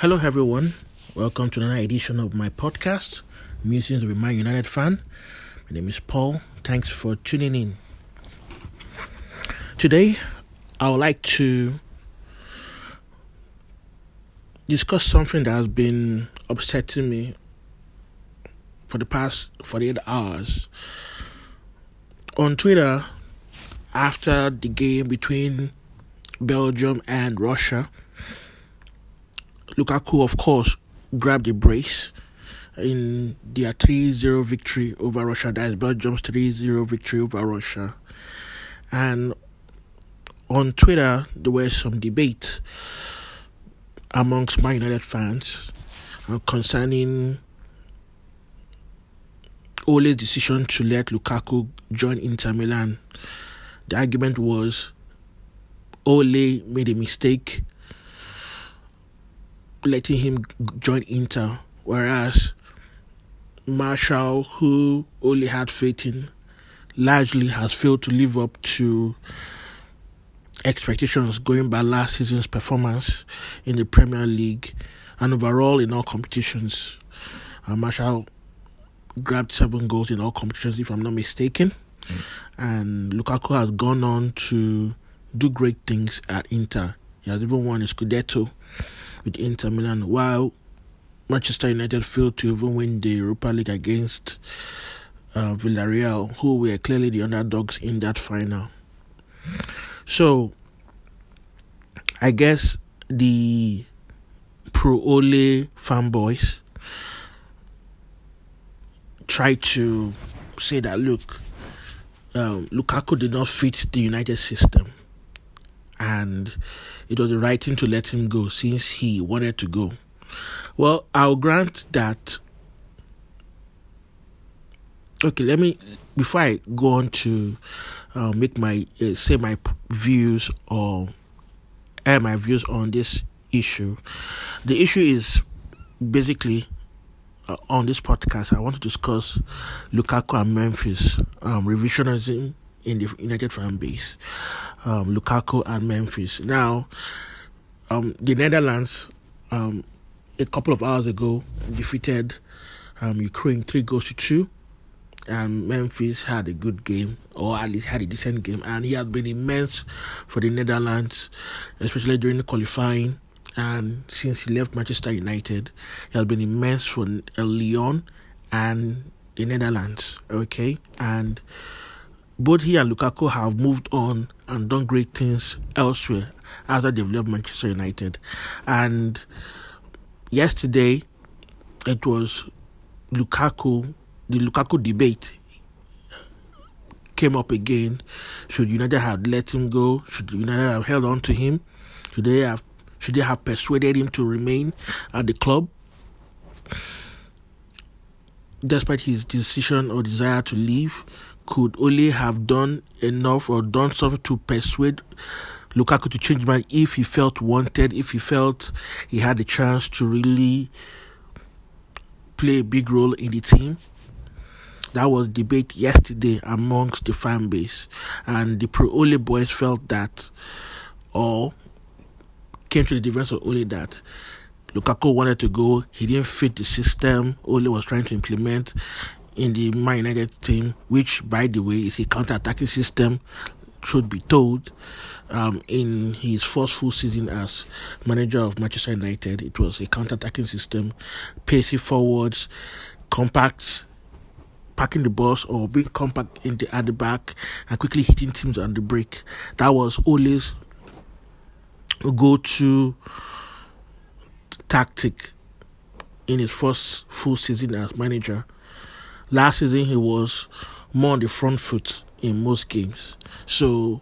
Hello, everyone. Welcome to another edition of my podcast, Musings with My United Fan. My name is Paul. Thanks for tuning in. Today, I would like to discuss something that has been upsetting me for the past 48 hours. On Twitter, after the game between Belgium and Russia, Lukaku, of course, grabbed a brace in their 3 0 victory over Russia. That is Belgium's 3 0 victory over Russia. And on Twitter, there was some debate amongst my United fans uh, concerning Ole's decision to let Lukaku join Inter Milan. The argument was Ole made a mistake letting him join Inter, whereas Martial, who Ole had faith in, largely has failed to live up to expectations going by last season's performance in the Premier League and overall in all competitions. Uh, Martial grabbed seven goals in all competitions, if I'm not mistaken. Mm. And Lukaku has gone on to do great things at Inter. He has even won a Scudetto with Inter Milan, while Manchester United failed to even win the Europa League against uh, Villarreal, who were clearly the underdogs in that final. So, I guess the pro Ole fanboys try to say that look, um, Lukaku did not fit the United system, and it was the right thing to let him go since he wanted to go. Well, I'll grant that. Okay, let me before I go on to uh, make my uh, say my views or air my views on this issue. The issue is basically uh, on this podcast. I want to discuss Lukaku and Memphis um, revisionism in the United fan base. Um, Lukaku and Memphis. Now, um, the Netherlands, um, a couple of hours ago, defeated um, Ukraine three goals to two. And Memphis had a good game, or at least had a decent game, and he had been immense for the Netherlands, especially during the qualifying. And since he left Manchester United, he has been immense for Lyon and the Netherlands. Okay, and both he and Lukaku have moved on and done great things elsewhere after they've left Manchester United. And yesterday, it was Lukaku, the Lukaku debate came up again. Should United have let him go? Should United have held on to him? Should they have should they have persuaded him to remain at the club? Despite his decision or desire to leave, could only have done enough or done something to persuade Lukaku to change mind if he felt wanted, if he felt he had a chance to really play a big role in the team? That was debate yesterday amongst the fan base, and the pro Ole boys felt that, or came to the defense of Ole that Lukaku wanted to go. He didn't fit the system Ole was trying to implement in the Man United team, which, by the way, is a counter-attacking system. Should be told, um, in his first full season as manager of Manchester United, it was a counter-attacking system, pacey forwards, compact, packing the balls or being compact in the at the back and quickly hitting teams on the break. That was Ole's go-to tactic in his first full season as manager Last season, he was more on the front foot in most games. So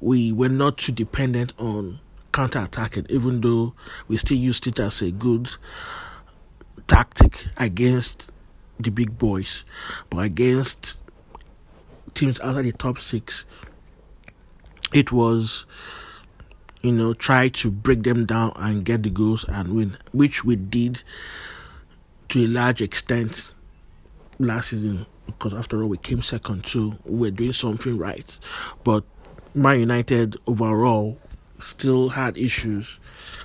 we were not too dependent on counter attacking, even though we still used it as a good tactic against the big boys. But against teams outside the top six, it was, you know, try to break them down and get the goals and win, which we did to a large extent last season because after all we came second too. We're doing something right, but Man United overall still had issues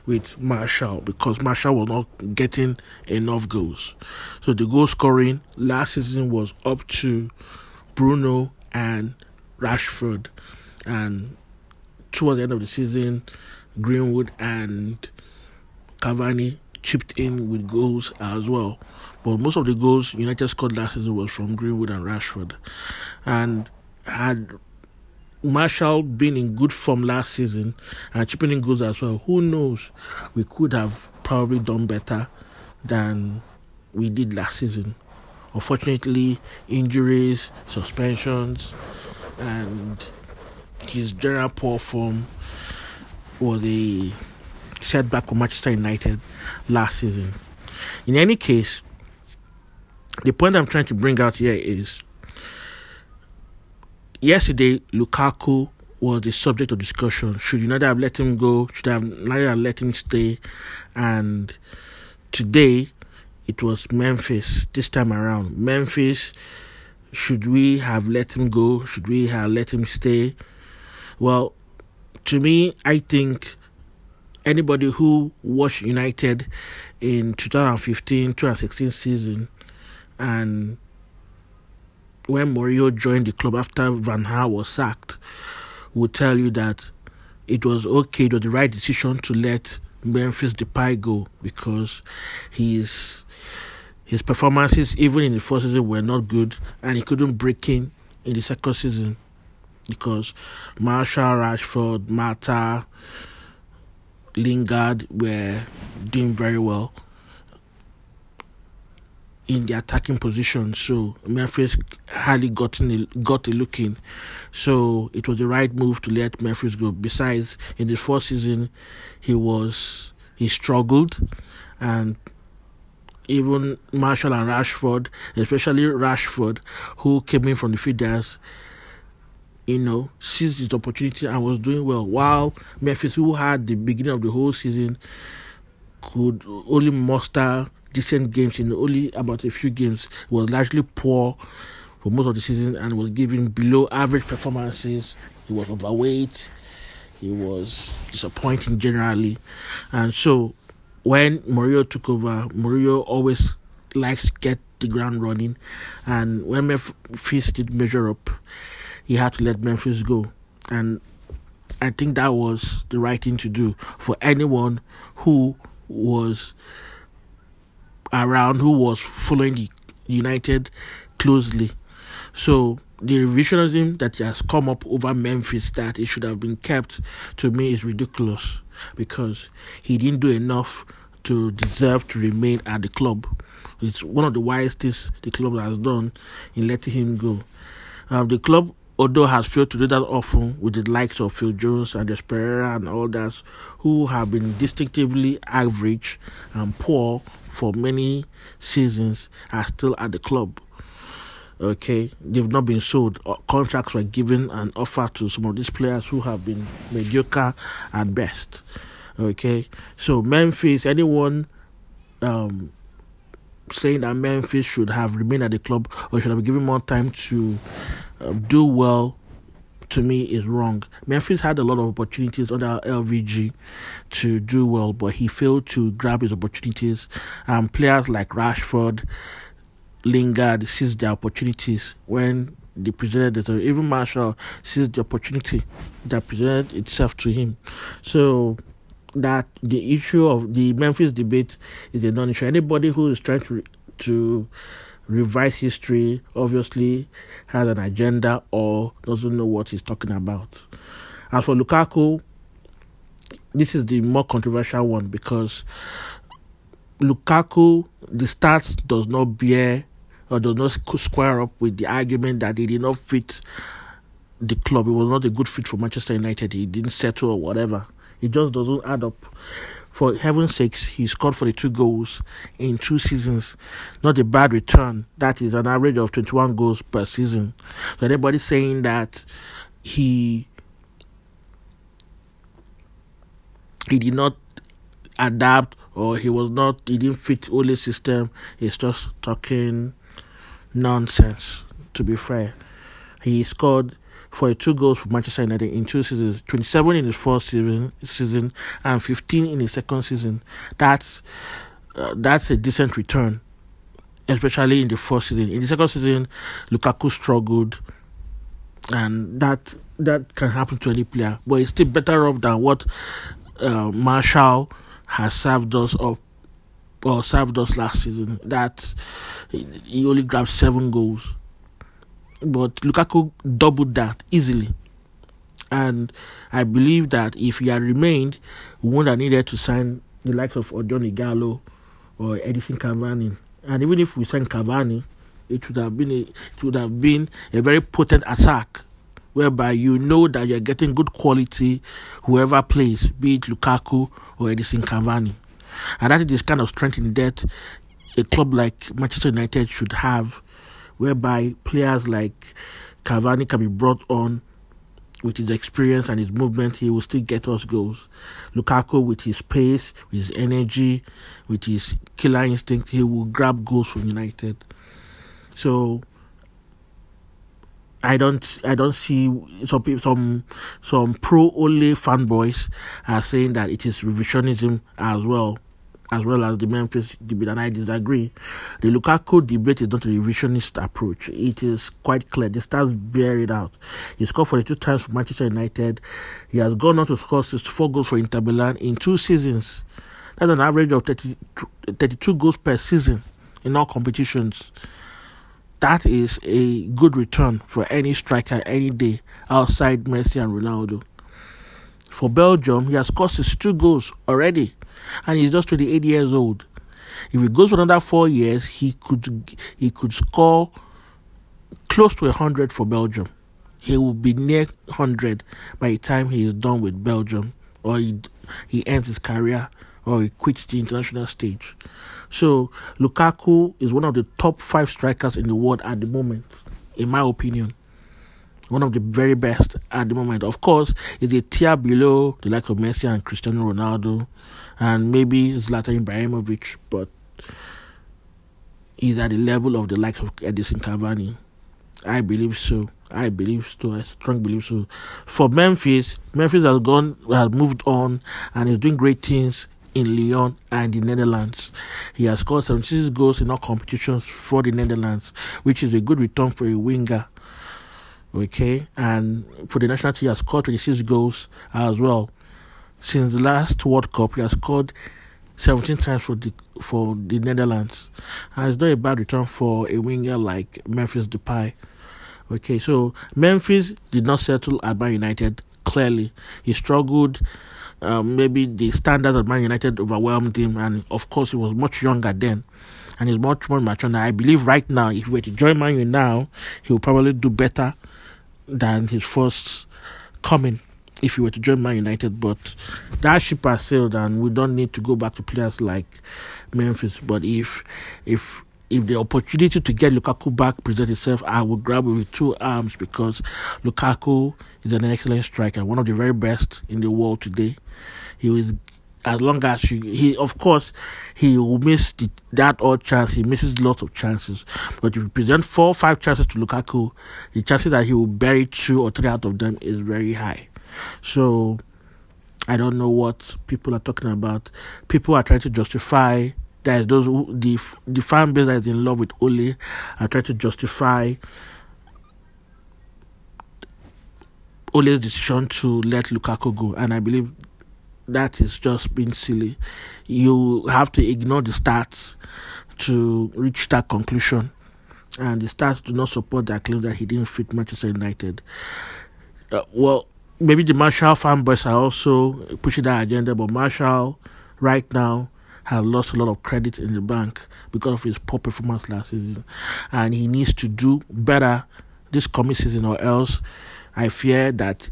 with Martial because Martial was not getting enough goals. So the goal scoring last season was up to Bruno and Rashford, and towards the end of the season, Greenwood and Cavani chipped in with goals as well. But most of the goals United scored last season was from Greenwood and Rashford, and had Martial been in good form last season and chipping in goals as well, who knows? We could have probably done better than we did last season. Unfortunately, injuries, suspensions, and his general poor form was a setback for Manchester United last season. In any case, the point I'm trying to bring out here is yesterday Lukaku was the subject of discussion. Should United have let him go? Should have United have let him stay? And today it was Memphis this time around. Memphis, should we have let him go? Should we have let him stay? Well, to me, I think anybody who watched United in 2015 2016 season and when Mourinho joined the club after Van Gaal was sacked, will tell you that it was okay, it was the right decision to let Memphis Depay go because his his performances, even in the first season, were not good, and he couldn't break in in the second season because Martial, Rashford, Mata, Lingard were doing very well in the attacking position, so Memphis hardly gotten a, got a look in. So it was the right move to let Memphis go. Besides, in the first season, he was he struggled, and even Martial and Rashford, especially Rashford, who came in from the feeders, you know, seized his opportunity and was doing well. While Memphis, who had the beginning of the whole season, could only muster decent games in only about a few games. was largely poor for most of the season and was giving below average performances. He was overweight. He was disappointing generally, and so when Mourinho took over, Mourinho always likes to get the ground running, and when Memphis did measure up, he had to let Memphis go, and I think that was the right thing to do for anyone who was around who was following the United closely. So the revisionism that has come up over Memphis that it should have been kept to me is ridiculous because he didn't do enough to deserve to remain at the club. It's one of the wisest things the club has done in letting him go. Um, the club although has failed to do that often with the likes of Phil Jones and Pereira and others who have been distinctively average and poor for many seasons, are still at the club. Okay, they've not been sold. Uh, contracts were given and offered to some of these players who have been mediocre at best. Okay, so Memphis, anyone um, saying that Memphis should have remained at the club or should have given more time to uh, do well to me is wrong. Memphis had a lot of opportunities under LVG to do well, but he failed to grab his opportunities. Um, players like Rashford, Lingard seized the opportunities when they presented it. Even Martial seized the opportunity that presented itself to him. So that the issue of the Memphis debate is a non-issue. Anybody who is trying to to revise history obviously has an agenda or doesn't know what he's talking about. As for Lukaku, this is the more controversial one because Lukaku, the stats does not bear or does not square up with the argument that he did not fit the club. It was not a good fit for Manchester United. He didn't settle or whatever. It just doesn't add up. For heaven's sakes, he scored 42 goals in two seasons. Not a bad return. That is an average of 21 goals per season. So anybody saying that he he did not adapt or he was not he didn't fit Ole system is just talking nonsense to be fair. He scored 42 goals for Manchester United in two seasons, 27 in his first season, season and 15 in his second season. That's uh, that's a decent return, especially in the first season. In the second season, Lukaku struggled, and that that can happen to any player. But it's still better off than what uh, Martial has served us up or served us last season. That he only grabbed seven goals but Lukaku doubled that easily. And I believe that if he had remained, we wouldn't have needed to sign the likes of Odion Ighalo or Edison Cavani. And even if we signed Cavani, it would have been a, it would have been a very potent attack whereby you know that you're getting good quality whoever plays, be it Lukaku or Edison Cavani. And that is kind of strength in that a club like Manchester United should have whereby players like Cavani can be brought on with his experience and his movement, he will still get us goals. Lukaku, with his pace, with his energy, with his killer instinct, he will grab goals from United. So I don't, I don't see some some some pro Ole fanboys are saying that it is revisionism as well as well as the Memphis debate, and I disagree. The Lukaku debate is not a revisionist approach. It is quite clear. The stars bear it out. He scored 42 times for Manchester United. He has gone on to score 64 goals for Inter Milan in two seasons. That's an average of 30, 32 goals per season in all competitions. That is a good return for any striker any day outside Messi and Ronaldo. For Belgium, he has scored 62 goals already and he's just 28 years old. If he goes for another four years, he could he could score close to hundred for Belgium. He will be near hundred by the time he is done with Belgium, or he he ends his career, or he quits the international stage. So Lukaku is one of the top five strikers in the world at the moment, in my opinion one of the very best at the moment. Of course, is a tier below the likes of Messi and Cristiano Ronaldo, and maybe Zlatan Ibrahimovic, but he's at the level of the likes of Edison Cavani. I believe so. I believe so. I strongly believe so. For Memphis, Memphis has gone, has moved on, and is doing great things in Lyon and the Netherlands. He has scored 76 goals in all competitions for the Netherlands, which is a good return for a winger okay, and for the national team, he has scored 26 goals as well. Since the last World Cup, he has scored 17 times for the for the Netherlands, and it's not a bad return for a winger like Memphis Depay. Okay, so Memphis did not settle at Man United. Clearly, he struggled. Um, maybe the standards of Man United overwhelmed him, and of course, he was much younger then, and he's much more mature now. I believe right now, if he were to join Man United now, he will probably do better than his first coming if he were to join Man United. But that ship has sailed, and we don't need to go back to players like Memphis. But if if if the opportunity to get Lukaku back present itself, I would grab it with two arms because Lukaku is an excellent striker, one of the very best in the world today. He was as long as he, of course, he will miss the, that odd chance. He misses lots of chances. But if you present four or five chances to Lukaku, the chances that he will bury two or three out of them is very high. So, I don't know what people are talking about. People are trying to justify that those who, the the fan base that is in love with Ole are trying to justify Ole's decision to let Lukaku go, and I believe that is just being silly. You have to ignore the stats to reach that conclusion. And the stats do not support that claim that he didn't fit Manchester United. Uh, well, maybe the Martial fanboys are also pushing that agenda, but Martial, right now has lost a lot of credit in the bank because of his poor performance last season. And he needs to do better this coming season, or else I fear that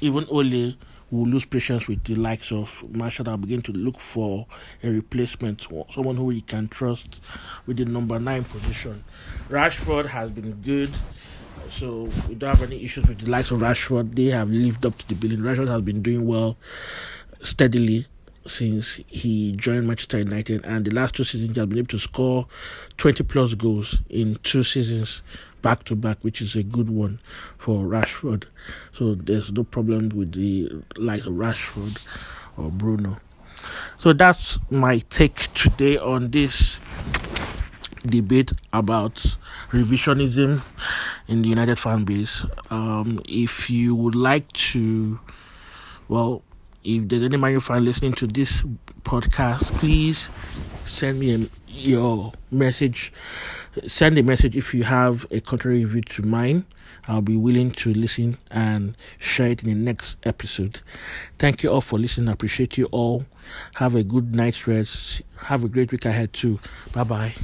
even Ole will lose patience with the likes of Martial and begin to look for a replacement, someone who he can trust with the number nine position. Rashford has been good, so we don't have any issues with the likes of Rashford. They have lived up to the billing. Rashford has been doing well steadily since he joined Manchester United, and the last two seasons he has been able to score 20 plus goals in two seasons back to back, which is a good one for Rashford. So there's no problem with the like Rashford or Bruno. So that's my take today on this debate about revisionism in the United fan base. Um, if you would like to, well, if there's any Man fan listening to this podcast, please send me a, your message. Send a message if you have a contrary view to mine. I'll be willing to listen and share it in the next episode. Thank you all for listening. I appreciate you all. Have a good night's rest. Have a great week ahead too. Bye bye.